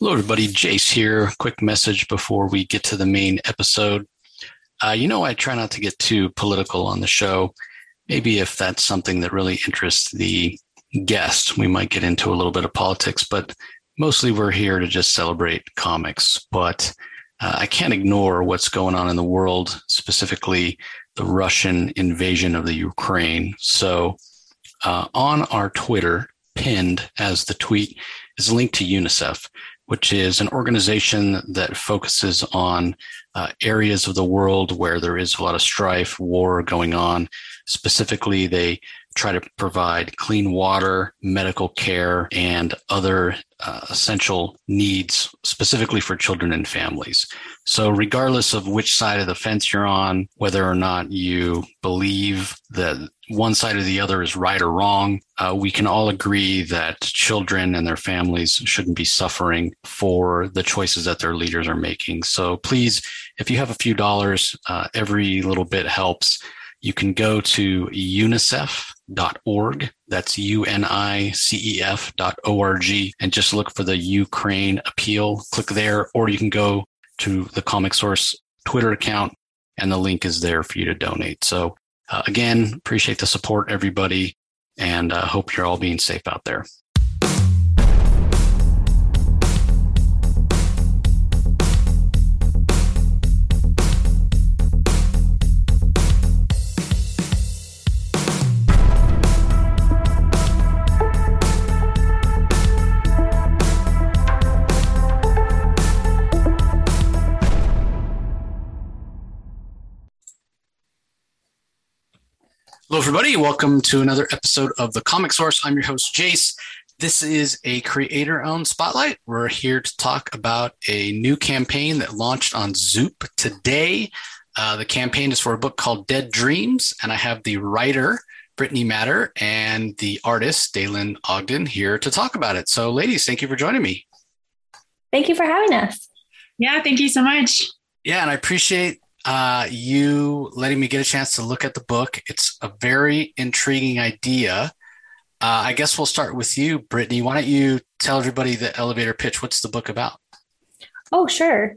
Hello, everybody. Jace here. Quick message before we get to the main episode. Uh, you know, I try not to get too political on the show. Maybe if that's something that really interests the guest, we might get into a little bit of politics, but mostly we're here to just celebrate comics. But uh, I can't ignore what's going on in the world, specifically the Russian invasion of the Ukraine. So uh, on our Twitter, pinned as the tweet, is a link to UNICEF which is an organization that focuses on uh, areas of the world where there is a lot of strife, war going on. Specifically, they try to provide clean water, medical care, and other uh, essential needs specifically for children and families. So, regardless of which side of the fence you're on, whether or not you believe that one side or the other is right or wrong, uh, we can all agree that children and their families shouldn't be suffering for the choices that their leaders are making. So, please, if you have a few dollars, uh, every little bit helps. You can go to unicef.org. That's U-N-I-C-E-F dot O-R-G and just look for the Ukraine appeal. Click there, or you can go to the Comic Source Twitter account and the link is there for you to donate. So uh, again, appreciate the support, everybody, and uh, hope you're all being safe out there. Hello, everybody. Welcome to another episode of The Comic Source. I'm your host, Jace. This is a creator owned spotlight. We're here to talk about a new campaign that launched on Zoop today. Uh, the campaign is for a book called Dead Dreams, and I have the writer, Brittany Matter, and the artist, Dailen Ogden, here to talk about it. So, ladies, thank you for joining me. Thank you for having us. Yeah, thank you so much. Yeah, and I appreciate uh, you letting me get a chance to look at the book. It's a very intriguing idea. Uh, I guess we'll start with you, Brittany. Why don't you tell everybody the elevator pitch? What's the book about? Oh, sure.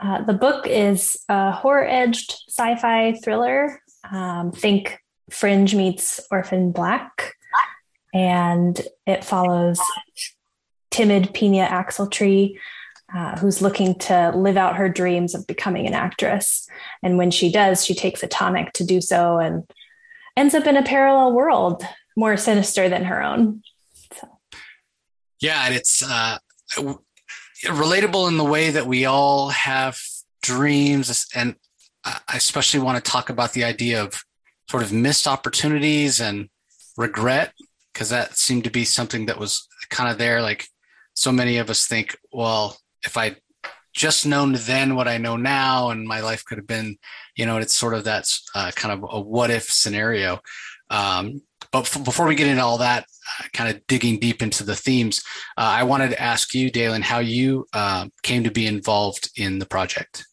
Uh, the book is a horror edged sci fi thriller. Um, think Fringe meets Orphan Black. And it follows timid Pina Axeltree, uh, who's looking to live out her dreams of becoming an actress. And when she does, she takes a tonic to do so and ends up in a parallel world more sinister than her own. So. Yeah, and it's uh, relatable in the way that we all have dreams, and I especially want to talk about the idea of sort of missed opportunities and regret because that seemed to be something that was kind of there. Like so many of us think, well, if I just known then what I know now, and my life could have been, you know, it's sort of that uh, kind of a what if scenario. Um, but f- before we get into all that, uh, kind of digging deep into the themes, uh, I wanted to ask you, Dailen, how you uh, came to be involved in the project.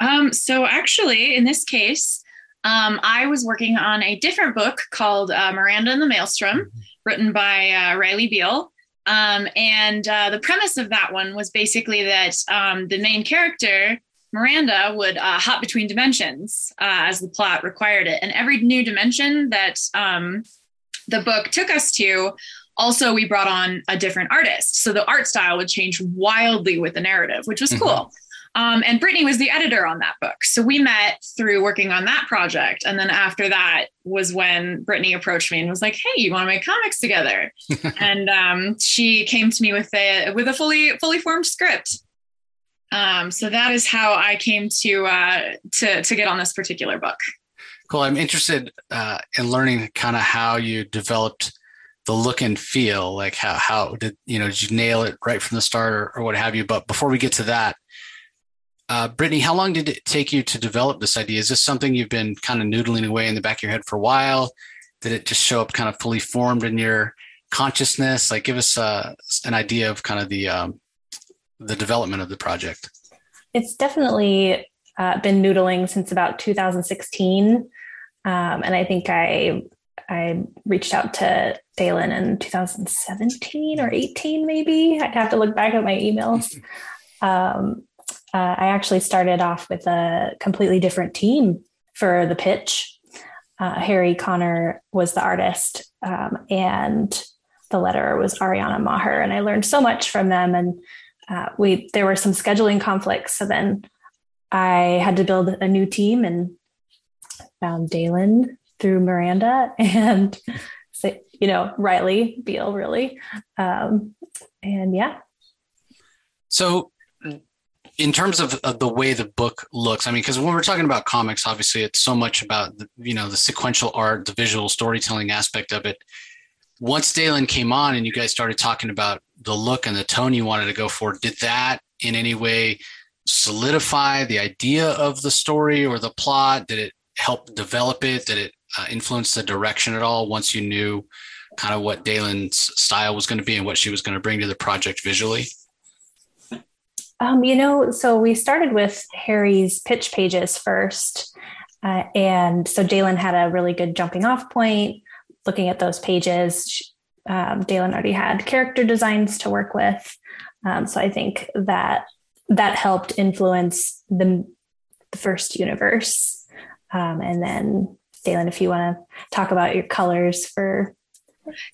Um, so, actually, in this case, um, I was working on a different book called uh, Miranda and the Maelstrom, mm-hmm. written by uh, Riley Beale. Um, and uh, the premise of that one was basically that um, the main character, Miranda, would uh, hop between dimensions uh, as the plot required it. And every new dimension that um, the book took us to, also we brought on a different artist. So the art style would change wildly with the narrative, which was mm-hmm. cool. Um, and Brittany was the editor on that book. So we met through working on that project. And then after that was when Brittany approached me and was like, Hey, you want to make comics together? and um, she came to me with a with a fully fully formed script. Um, so that is how I came to uh, to to get on this particular book. Cool. I'm interested uh, in learning kind of how you developed the look and feel. Like how how did you know did you nail it right from the start or, or what have you? But before we get to that, uh, Brittany, how long did it take you to develop this idea? Is this something you've been kind of noodling away in the back of your head for a while? Did it just show up kind of fully formed in your consciousness? Like, give us uh, an idea of kind of the um, the development of the project. It's definitely uh, been noodling since about 2016, um, and I think I I reached out to Dailen in 2017 or 18, maybe. I'd have to look back at my emails. Um, uh, I actually started off with a completely different team for the pitch. Uh, Harry Connor was the artist, um, and the letterer was Ariana Maher, and I learned so much from them. And uh, we there were some scheduling conflicts, so then I had to build a new team and found Dailen through Miranda and you know Riley Beale really, um, and yeah. So in terms of, of, the way the book looks, I mean, because when we're talking about comics, obviously it's so much about the, you know the sequential art, the visual storytelling aspect of it. Once Dailen came on and you guys started talking about the look and the tone you wanted to go for, did that in any way solidify the idea of the story or the plot? Did it help develop it? Did it uh, influence the direction at all once you knew kind of what Dailen's style was going to be and what she was going to bring to the project visually? Um, you know, so we started with Harry's pitch pages first. Uh, and so Dailen had a really good jumping off point looking at those pages. Um, Dailen already had character designs to work with. Um, so I think that that helped influence the, the first universe. Um, and then, Dailen, if you want to talk about your colors for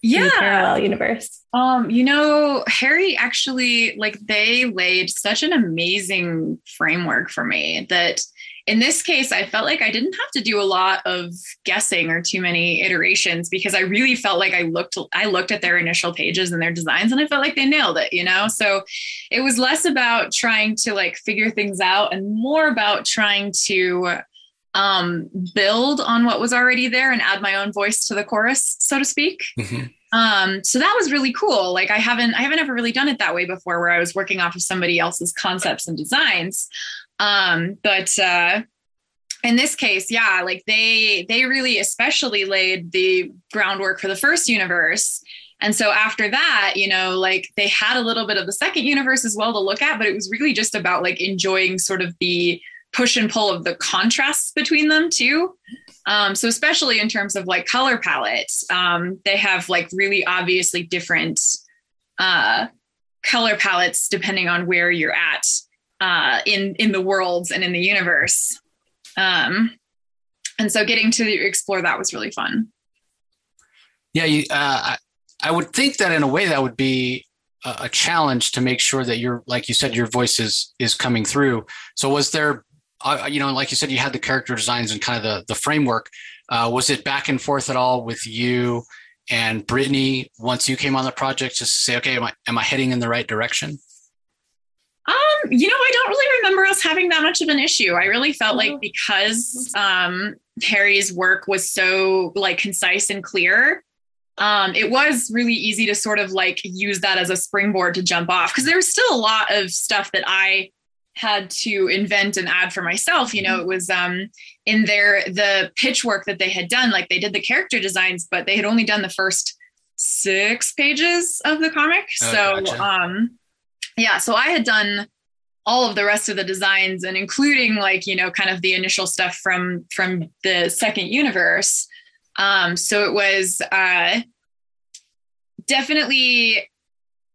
yeah. parallel universe. Um you know harry actually like they laid such an amazing framework for me that in this case i felt like i didn't have to do a lot of guessing or too many iterations because i really felt like i looked i looked at their initial pages and their designs and i felt like they nailed it you know? So it was less about trying to like figure things out and more about trying to um, build on what was already there and add my own voice to the chorus, so to speak. Mm-hmm. Um, so that was really cool. Like I haven't, I haven't ever really done it that way before, where I was working off of somebody else's concepts and designs. Um, but uh, in this case, yeah, like they they really especially laid the groundwork for the first universe. And so after that, you know, like they had a little bit of the second universe as well to look at, but it was really just about like enjoying sort of the push and pull of the contrasts between them too. Um, so especially in terms of like color palettes, um, they have like really obviously different uh, color palettes depending on where you're at uh, in in the worlds and in the universe. Um, and so getting to explore that was really fun. Yeah, you, uh, I would think that in a way that would be a challenge to make sure that you're like you said your voice is is coming through so was there uh, you know, like you said, you had the character designs and kind of the the framework. Uh, was it back and forth at all with you and Brittany once you came on the project, just to say, okay, am I am I heading in the right direction? Um, you know, I don't really remember us having that much of an issue. I really felt like mm-hmm. because um, Harry's work was so like concise and clear, um, it was really easy to sort of like use that as a springboard to jump off because there was still a lot of stuff that I had to invent an ad for myself you know mm-hmm. it was um in their the pitch work that they had done like they did the character designs but they had only done the first six pages of the comic oh, so gotcha. um yeah so i had done all of the rest of the designs and including like you know kind of the initial stuff from from the second universe um so it was uh definitely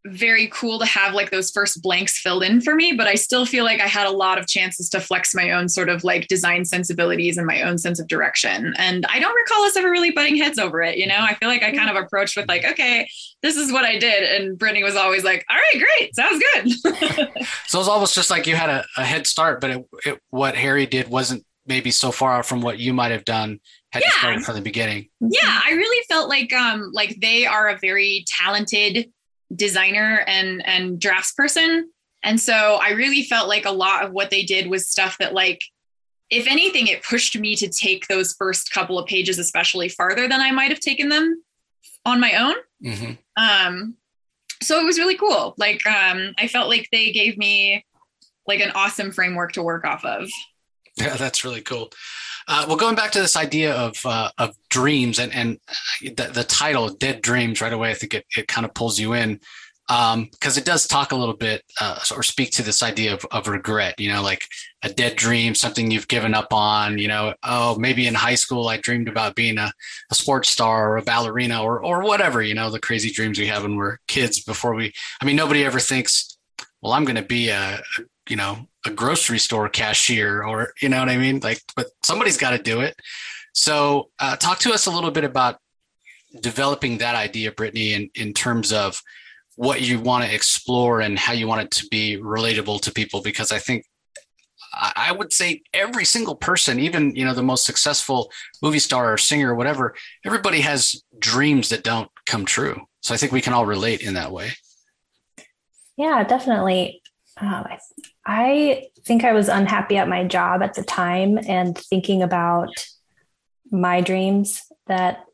very cool to have like those first blanks filled in for me, but I still feel like I had a lot of chances to flex my own sort of like design sensibilities and my own sense of direction. And I don't recall us ever really butting heads over it. You know, I feel like I kind of approached with like, okay, this is what I did. And Brittany was always like, all right, great. Sounds good. so it was almost just like you had a, a head start, but it, it, what Harry did wasn't maybe so far from what you might have done had yeah. started from the beginning. Yeah, I really felt like um like they are a very talented designer and and drafts person and so i really felt like a lot of what they did was stuff that like if anything it pushed me to take those first couple of pages especially farther than i might have taken them on my own. Mm-hmm. um so it was really cool. Like um i felt like they gave me like an awesome framework to work off of. Yeah that's really cool uh, well, going back to this idea of uh, of dreams and and the, the, title "Dead Dreams" right away, I think it, it kind of pulls you in. because um, it does talk a little bit uh, or speak to this idea of, of regret, you know, like a dead dream, something you've given up on, you know, oh, maybe in high school I dreamed about being a, a sports star or a ballerina or, or whatever, you know, the crazy dreams we have when we're kids before we, I mean, nobody ever thinks, well, I'm going to be a, you know, a grocery store cashier or, you know what I mean? Like, but somebody's got to do it. So uh, talk to us a little bit about developing that idea, Brittany, in, in terms of, what you want to explore and how you want it to be relatable to people because i think i would say every single person even you know the most successful movie star or singer or whatever everybody has dreams that don't come true so i think we can all relate in that way yeah definitely uh, i think i was unhappy at my job at the time and thinking about my dreams that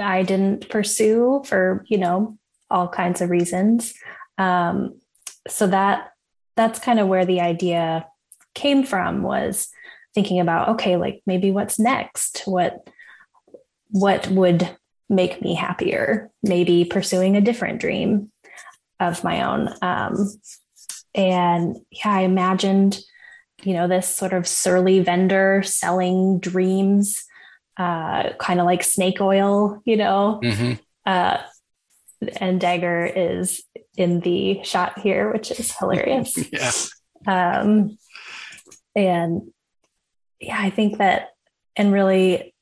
i didn't pursue for you know all kinds of reasons. Um, so that that's kind of where the idea came from was thinking about okay, like maybe what's next? What what would make me happier? Maybe pursuing a different dream of my own. Um, and yeah, I imagined, you know, this sort of surly vendor selling dreams, uh, kind of like snake oil, you know, mm-hmm. uh, and Dagger is in the shot here, which is hilarious. yeah. Um, and yeah, I think that, and really,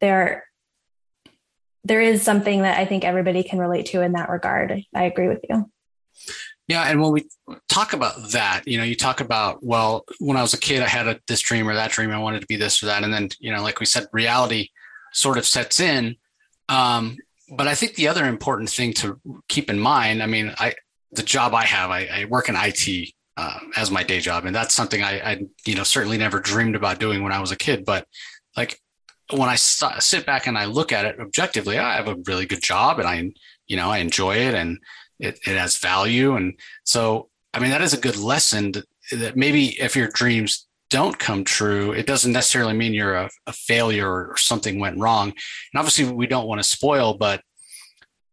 there, there is something that I think everybody can relate to in that regard. I agree with you. Yeah, and when we talk about that, you know, you talk about well, when I was a kid, I had a, this dream or that dream. I wanted to be this or that, and then you know, like we said, reality sort of sets in. Um, but I think the other important thing to keep in mind, I mean, I the job I have, I, I work in IT uh, as my day job, and that's something I, I, you know, certainly never dreamed about doing when I was a kid. But like when I st- sit back and I look at it objectively, I have a really good job, and I, you know, I enjoy it, and it, it has value, and so I mean, that is a good lesson that, that maybe if your dreams don't come true, it doesn't necessarily mean you're a, a failure or something went wrong. And obviously, we don't want to spoil, but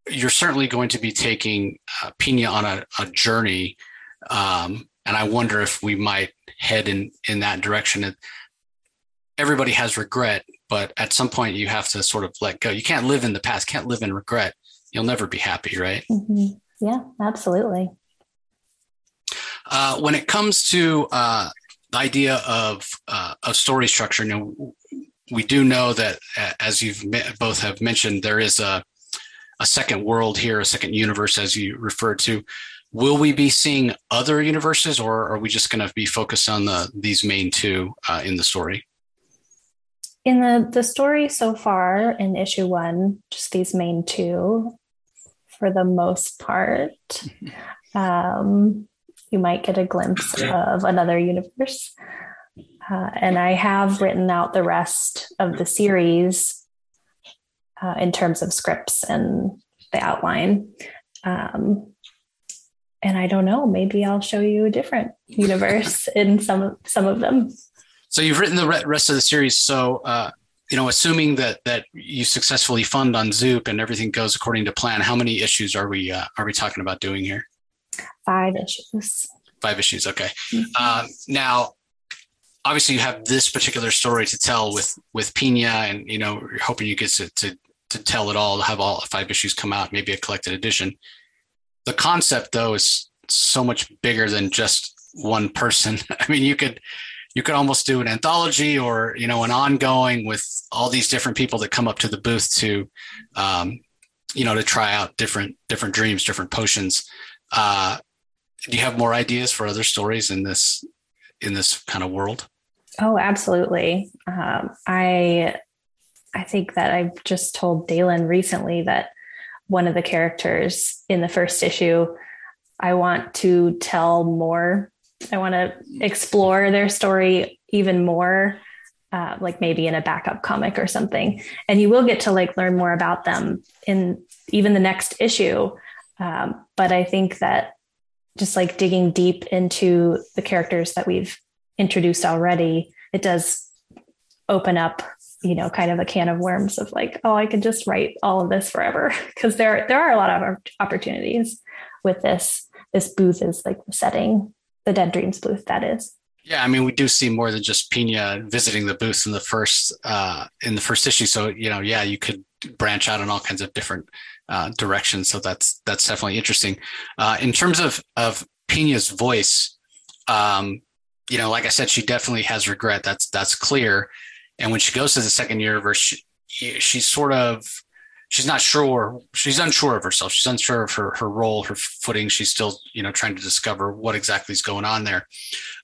you're certainly going to be taking uh, Pina on a, a journey. Um, and I wonder if we might head in, in that direction. Everybody has regret, but at some point you have to sort of let go. You can't live in the past, can't live in regret. You'll never be happy, right? Mm-hmm. Yeah, absolutely. Uh, when it comes to uh, the idea of uh, of story structure. You know, we do know that as you've both have mentioned, there is a a second world here, a second universe, as you referred to. Will we be seeing other universes, or are we just going to be focused on the these main two uh, in the story? In the the story so far in issue one, just these main two, for the most part. Um, you might get a glimpse of another universe. Uh, and I have written out the rest of the series uh, in terms of scripts and the outline. Um, and I don't know, maybe I'll show you a different universe in some some of them. So you've written the rest of the series. So, uh, you know, assuming that that you successfully fund on Zoop and everything goes according to plan, how many issues are we uh, are we talking about doing here? Five issues. Five issues. Okay. Mm-hmm. Um, now, obviously, you have this particular story to tell with with Pina, and you know, you're hoping you get to, to to tell it all, have all five issues come out, maybe a collected edition. The concept, though, is so much bigger than just one person. I mean, you could you could almost do an anthology or you know an ongoing with all these different people that come up to the booth to um, you know to try out different different dreams different potions uh, do you have more ideas for other stories in this in this kind of world? Oh, absolutely. Um, I I think that I've just told Dailen recently that one of the characters in the first issue, I want to tell more. I want to explore their story even more, uh, like maybe in a backup comic or something. And you will get to like learn more about them in even the next issue. Um, but I think that just like digging deep into the characters that we've introduced already, it does open up, you know, kind of a can of worms of like, oh, I could just write all of this forever because there there are a lot of opportunities. with this this booth is like the setting, the Dead Dreams booth that is. Yeah, I mean, we do see more than just Pina visiting the booth in the first uh, in the first issue. So you know, yeah, you could branch out in all kinds of different uh, directions. So that's that's definitely interesting. Uh, in terms of of Pina's voice, um, you know, like I said, she definitely has regret. That's that's clear. And when she goes to the second universe, she, she's sort of she's not sure she's unsure of herself she's unsure of her, her role her footing. She's still you know trying to discover what exactly is going on there.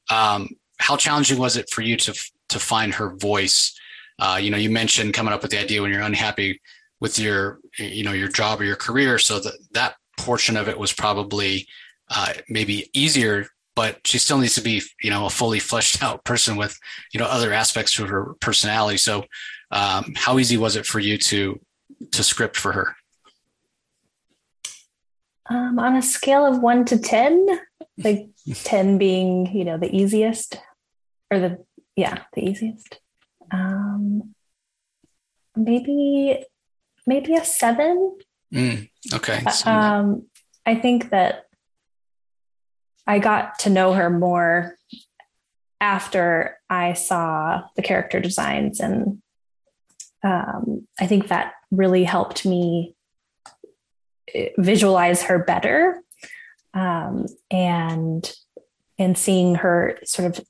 Um, how challenging was it for you to to find her voice? Uh, you know you mentioned coming up with the idea when you're unhappy with your you know your job or your career. So that that portion of it was probably uh, maybe easier but she still needs to be you know a fully fleshed out person with you know other aspects to her personality. So um, how easy was it for you to to script for her? Um, on a scale of one to 10, like 10 being, you know, the easiest or the, yeah, the easiest. Um, maybe, maybe a seven. Mm, okay. So, um, I think that I got to know her more after I saw the character designs and um, I think that really helped me eh, visualize her better. Um, and and seeing her sort of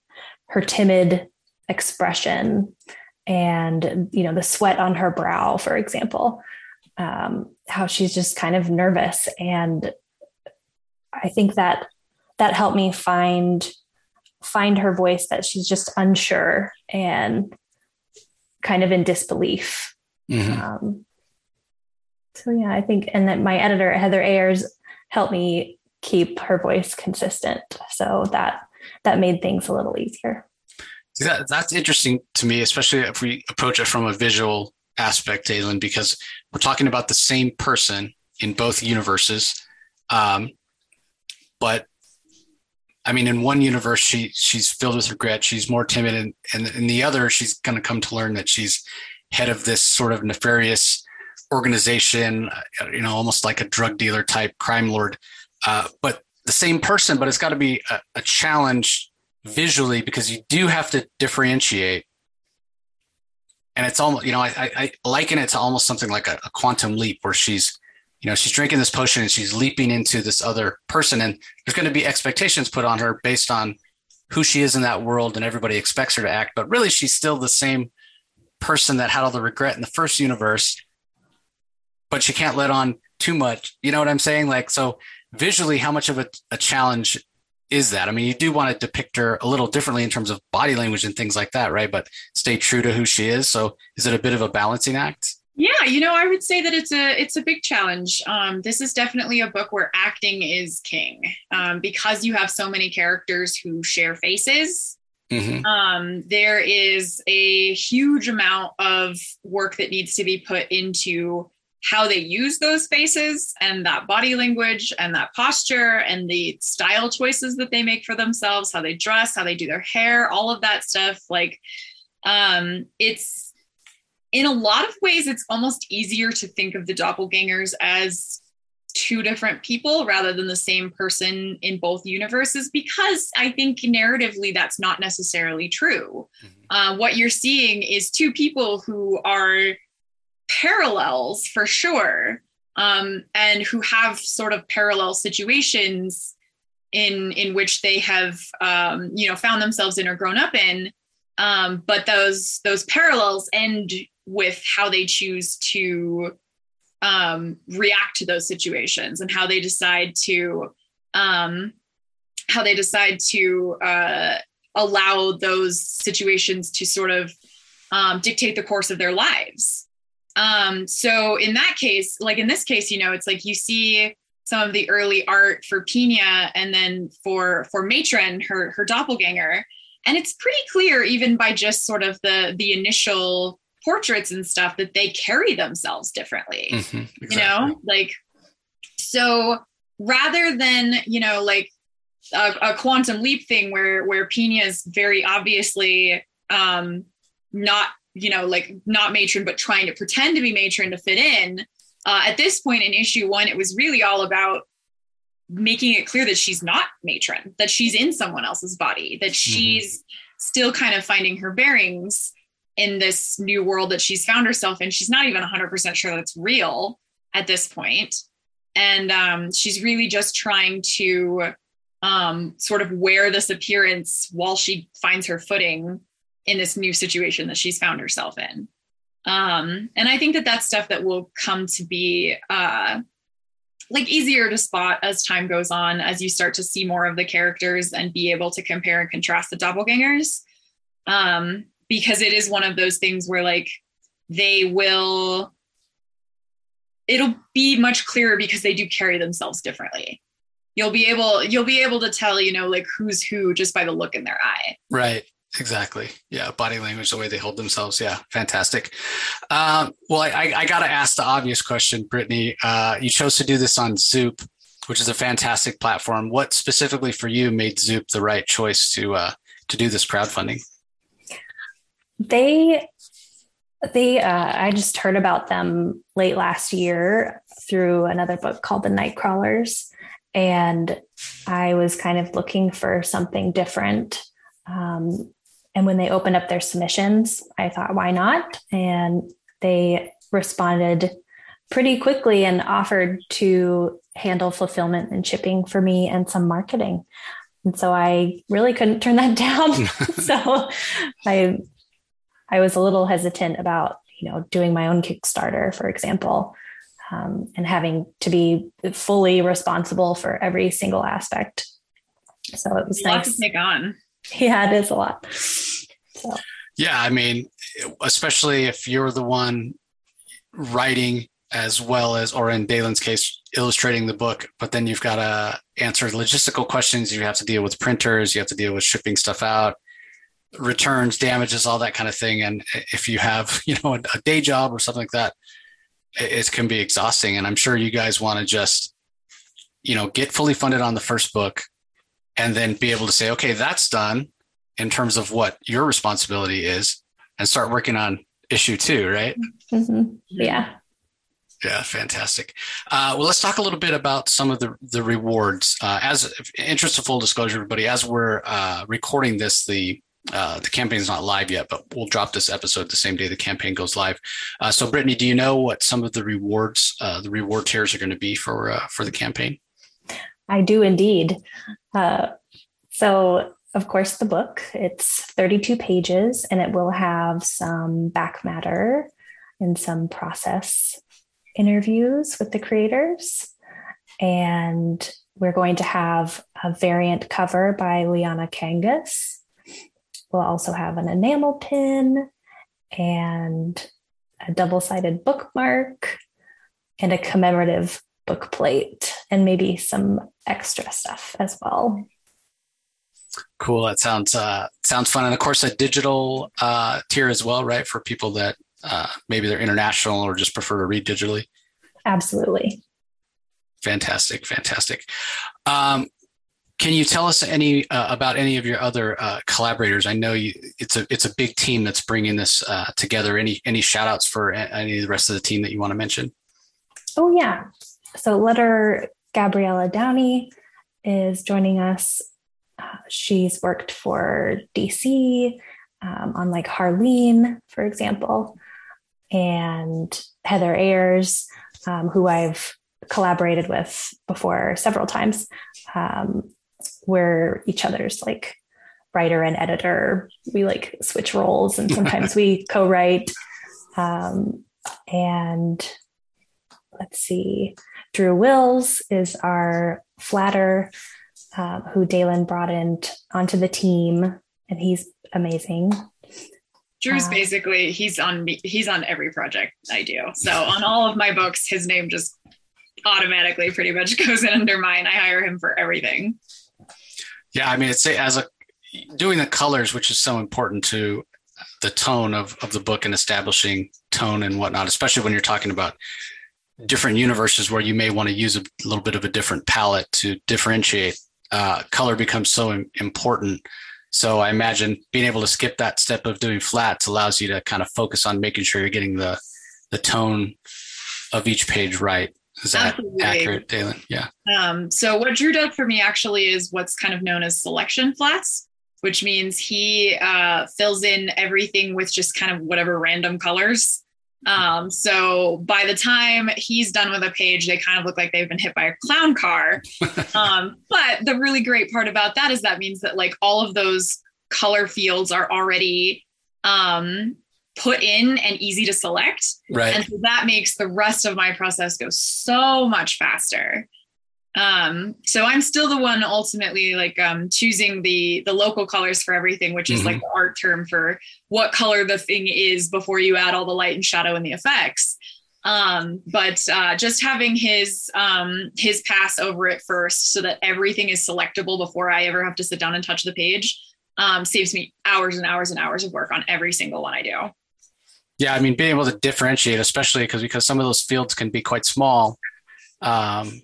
her timid expression and you know the sweat on her brow for example um, how she's just kind of nervous. And i think that that helped me find find her voice that she's just unsure and kind of in disbelief. Mm-hmm. Um, so yeah, I think, and that my editor Heather Ayers helped me keep her voice consistent, so that that made things a little easier. That, that's interesting to me, especially if we approach it from a visual aspect, Dailen, because we're talking about the same person in both universes. Um, but I mean, in one universe, she she's filled with regret. She's more timid, and, and in the other, she's going to come to learn that she's head of this sort of nefarious organization, uh, you know, almost like a drug dealer type crime lord. Uh, but the same person, but it's got to be a, a, challenge visually because you do have to differentiate. And it's almost, you know, I, I, liken it to almost something like a, a quantum leap where she's you know she's drinking this potion and she's leaping into this other person and there's going to be expectations put on her based on who she is in that world and everybody expects her to act but really she's still the same person that had all the regret in the first universe but she can't let on too much. You know what i'm saying? Like so visually how much of a, a challenge is that? I mean you do want to depict her a little differently in terms of body language and things like that right? But stay true to who she is. So is it a bit of a balancing act yeah, you know, I would say that it's a it's a big challenge. Um, this is definitely a book where acting is king um, because you have so many characters who share faces. Mm-hmm. Um, there is a huge amount of work that needs to be put into how they use those faces and that body language and that posture and the style choices that they make for themselves, how they dress, how they do their hair, all of that stuff. Like, um, it's in a lot of ways, it's almost easier to think of the doppelgangers as two different people rather than the same person in both universes because I think narratively that's not necessarily true. Mm-hmm. Uh, what you're seeing is two people who are parallels for sure um, and who have sort of parallel situations in in which they have um, you know found themselves in or grown up in um, but those those parallels end with how they choose to um, react to those situations and how they decide to um, how they decide to uh, allow those situations to sort of um, dictate the course of their lives. Um, so in that case, like in this case, you know, it's like you see some of the early art for Pina and then for for Matron, her her doppelganger, and it's pretty clear even by just sort of the the initial portraits and stuff that they carry themselves differently mm-hmm, exactly. you know like so rather than you know like a, a, quantum leap thing where where Pina is very obviously um not you know like not matron but trying to pretend to be matron to fit in uh, at this point in issue one it was really all about making it clear that she's not matron, that she's in someone else's body, that mm-hmm. she's mm-hmm. still kind of finding her bearings in this new world that she's found herself in. She's not even 100% sure that's real at this point. And um, she's really just trying to um, sort of wear this appearance while she finds her footing in this new situation that she's found herself in. Um, and I think that that's stuff that will come to be uh, like easier to spot as time goes on, as you start to see more of the characters and be able to compare and contrast the doppelgangers. Um, because it is one of those things where like they will it'll be much clearer because they do carry themselves differently. You'll be able you'll be able to tell you know like who's who just by the look in their eye. Right. Exactly. Yeah. Body language the way they hold themselves. Yeah. Fantastic. Um, well i, I got to ask the obvious question brittany. Uh, you chose to do this on zoop which is a fantastic platform. What specifically for you made zoop the right choice to uh, to do this crowdfunding they they uh, i just heard about them late last year through another book called the night crawlers and i was kind of looking for something different. Um, and when they opened up their submissions i thought why not? And they responded pretty quickly and offered to handle fulfillment and shipping for me and some marketing. And so I really couldn't turn that down. so I I was a little hesitant about, you know, doing my own Kickstarter, for example, um, and having to be fully responsible for every single aspect. So it was a nice to take on. Yeah, it is a lot. So. Yeah, I mean, especially if you're the one writing as well as, or in Dailen's case, illustrating the book, but then you've got to answer logistical questions. You have to deal with printers. You have to deal with shipping stuff out returns, damages, all that kind of thing. And if you have, you know, a, a day job or something like that, it, it can be exhausting. And I'm sure you guys want to just, you know, get fully funded on the first book and then be able to say, okay, that's done in terms of what your responsibility is and start working on issue two, right? Mm-hmm. Yeah. Yeah, fantastic. Uh, well, let's talk a little bit about some of the the rewards. Uh, as interest of full disclosure, everybody, as we're uh, recording this, the uh, the campaign is not live yet, but we'll drop this episode the same day the campaign goes live. Uh, so, Brittany, do you know what some of the rewards, uh, the reward tiers, are going to be for uh, for the campaign? I do indeed. Uh, so, of course, the book it's 32 pages, and it will have some back matter and some process interviews with the creators, and we're going to have a variant cover by Liana Kangas We'll also have an enamel pin and a double sided bookmark and a commemorative book plate and maybe some extra stuff as well. Cool. That sounds uh, sounds fun, and of course, a digital uh, tier as well, right? For people that uh, maybe they're international or just prefer to read digitally. Absolutely. Fantastic, fantastic. Um, can you tell us any uh, about any of your other uh, collaborators? I know you, it's a it's a big team that's bringing this uh, together. Any any shout outs for any of the rest of the team that you want to mention? Oh yeah, so letter Gabriela Downie is joining us. Uh, she's worked for DC um, on like Harleen, for example, and Heather Ayers, um, who I've collaborated with before several times. Um, we're each other's like writer and editor. We like switch roles and sometimes we co-write. Um, and let's see, Drew Wills is our flatter uh, who Dailen brought in t- onto the team, and he's amazing. Drew's uh, basically he's on me, he's on every project I do. So on all of my books, his name just automatically pretty much goes in under mine. I hire him for everything. Yeah, I mean, it's as a doing the colors, which is so important to the tone of of the book and establishing tone and whatnot, especially when you're talking about different universes where you may want to use a little bit of a different palette to differentiate. Uh, color becomes so important. So I imagine being able to skip that step of doing flats allows you to kind of focus on making sure you're getting the the tone of each page right. Is that Absolutely. accurate, Dailen? Yeah. Um, so what Drew does for me actually is what's kind of known as selection flats, which means he uh, fills in everything with just kind of whatever random colors. Um, so by the time he's done with a page, they kind of look like they've been hit by a clown car. um, but the really great part about that is that means that like all of those color fields are already um, put in and easy to select. Right. And so that makes the rest of my process go so much faster. Um, so I'm still the one ultimately like um, choosing the the local colors for everything, which is mm-hmm. like the art term for what color the thing is before you add all the light and shadow and the effects. Um, but uh, just having his um, his pass over it first, so that everything is selectable before I ever have to sit down and touch the page, um, saves me hours and hours and hours of work on every single one I do. Yeah, I mean, being able to differentiate, especially because because some of those fields can be quite small, um,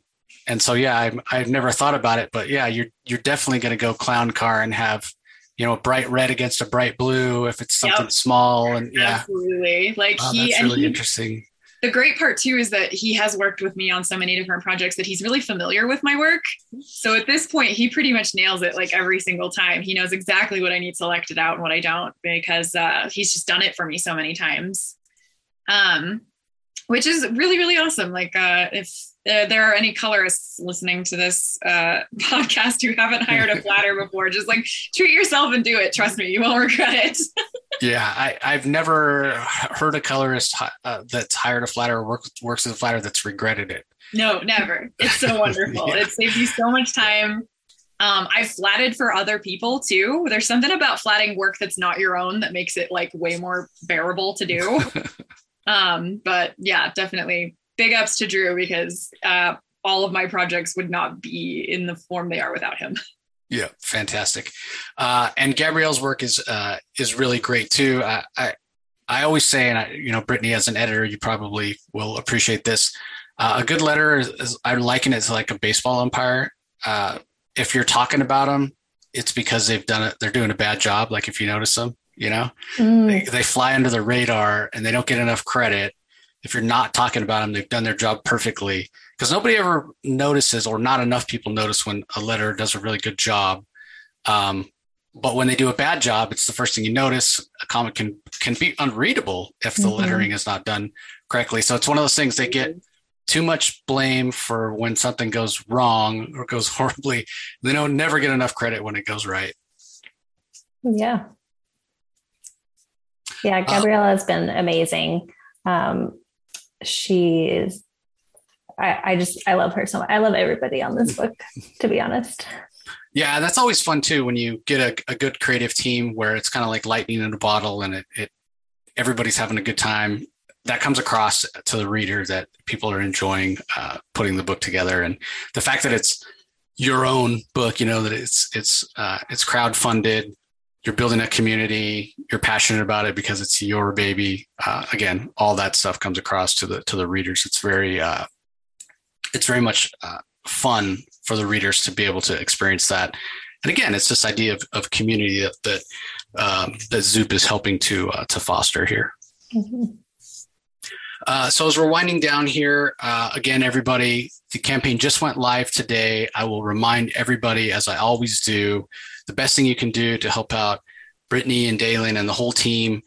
and so yeah, I, I've never thought about it, but yeah, you're you're definitely going to go clown car and have you know a bright red against a bright blue if it's something yep. small, and yeah, absolutely. Like he that's really he, interesting the great part too is that he has worked with me on so many different projects that he's really familiar with my work. So at this point, he pretty much nails it like every single time. He knows exactly what I need selected out and what I don't because uh, he's just done it for me so many times. Um, which is really really awesome. Like uh, if uh, there are any colorists listening to this uh, podcast who haven't hired a flatter before, just like treat yourself and do it. Trust me, you won't regret it. yeah, I, have never heard a colorist uh, that's hired a flatter or works works as a flatter that's regretted it. No, never. It's so wonderful. yeah. It saves you so much time. Um, I've flatted for other people too. There's something about flatting work that's not your own that makes it like way more bearable to do. um, but yeah, definitely big ups to Drew because uh, all of my projects would not be in the form they are without him. Yeah, fantastic. Uh, and Gabrielle's work is uh, is really great too. I, I, I always say, and I, you know, Brittany as an editor, you probably will appreciate this. Uh, a good letter is, is, I liken it to like a baseball umpire. Uh, if you're talking about them, it's because they've done it. They're doing a bad job. Like if you notice them, you know, mm. they, they fly under the radar and they don't get enough credit if you're not talking about them, they've done their job perfectly. Because nobody ever notices, or not enough people notice when a letter does a really good job. Um, but when they do a bad job, it's the first thing you notice. A comic can can be unreadable if the mm-hmm. lettering is not done correctly. So it's one of those things they get too much blame for when something goes wrong or goes horribly. They don't never get enough credit when it goes right. Yeah. Yeah, uh, Gabriela has been amazing. Um, she is I, I just I love her so much. I love everybody on this book, to be honest. Yeah, that's always fun too when you get a, a good creative team where it's kind of like lightning in a bottle and it, it everybody's having a good time. That comes across to the reader that people are enjoying uh, putting the book together, and the fact that it's your own book, you know that it's it's uh, it's crowd funded you're building a community you're passionate about it because it's your baby uh, again all that stuff comes across to the to the readers it's very uh, it's very much uh, fun for the readers to be able to experience that and again it's this idea of, of community that that, um, that zoop is helping to uh, to foster here mm-hmm. Uh, so as we're winding down here, uh, again, everybody, the campaign just went live today. I will remind everybody, as I always do, the best thing you can do to help out Brittany and Dailen and the whole team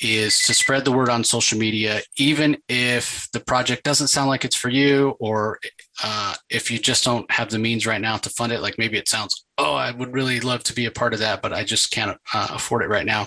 is to spread the word on social media, even if the project doesn't sound like it's for you, or uh, if you just don't have the means right now to fund it. Like maybe it sounds, oh, I would really love to be a part of that, but I just can't uh, afford it right now.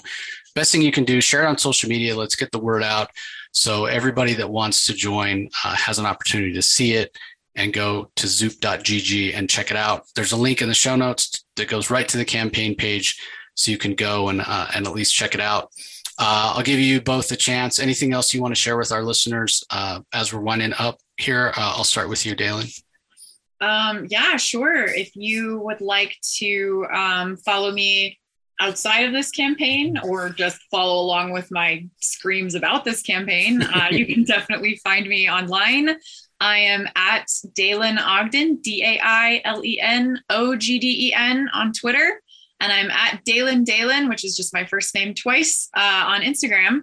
Best thing you can do, share it on social media. Let's get the word out. So everybody that wants to join uh, has an opportunity to see it and go to zoop.gg and check it out. There's a link in the show notes that goes right to the campaign page, so you can go and uh, and at least check it out. Uh, I'll give you both a chance. Anything else you want to share with our listeners uh, as we're winding up here? Uh, I'll start with you, Dailen. Um, yeah, sure. If you would like to um, follow me outside of this campaign or just follow along with my screams about this campaign, uh, you can definitely find me online. I am at Dailen Ogden, D A I L E N O G D E N on Twitter. And I'm at Dailen Dailen, which is just my first name twice uh, on Instagram.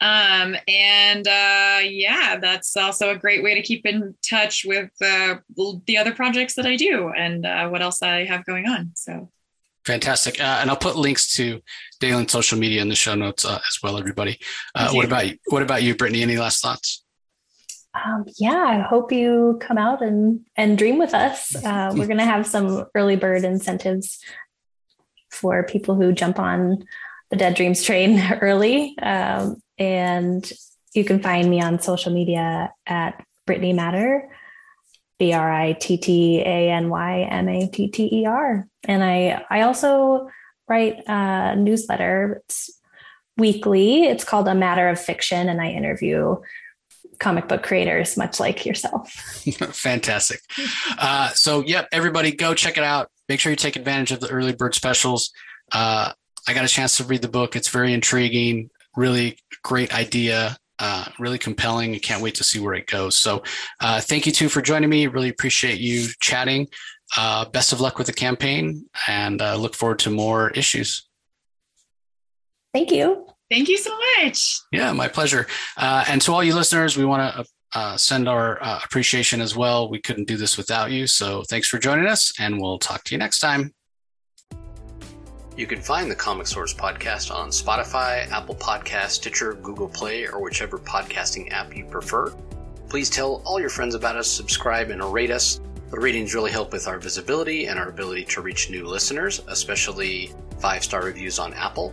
Um, and uh, yeah, that's also a great way to keep in touch with uh, the other projects that I do and uh, what else I have going on. So fantastic. Uh, and I'll put links to Dailen's social media in the show notes uh, as well, everybody. Uh, what about you? What about you, Brittany? Any last thoughts? Um, yeah, I hope you come out and and dream with us. Uh, we're going to have some early bird incentives for people who jump on the Dead Dreams train early. Um, and you can find me on social media at Brittany Matter, B R I T T A N Y M A T T E R. And I I also write a newsletter. It's weekly. It's called A Matter of Fiction, and I interview comic book creators, much like yourself. Fantastic. Uh, so, yep, everybody go check it out. Make sure you take advantage of the early bird specials. Uh, I got a chance to read the book. It's very intriguing, really great idea, uh, really compelling. I can't wait to see where it goes. So, uh, thank you too for joining me. Really appreciate you chatting. Uh, best of luck with the campaign and uh, look forward to more issues. Thank you. Thank you so much. Yeah, my pleasure. Uh, and to all you listeners, we want to uh, send our uh, appreciation as well. We couldn't do this without you. So thanks for joining us, and we'll talk to you next time. You can find the Comic Source podcast on Spotify, Apple Podcast, Stitcher, Google Play, or whichever podcasting app you prefer. Please tell all your friends about us, subscribe, and rate us. The ratings really help with our visibility and our ability to reach new listeners, especially five star reviews on Apple.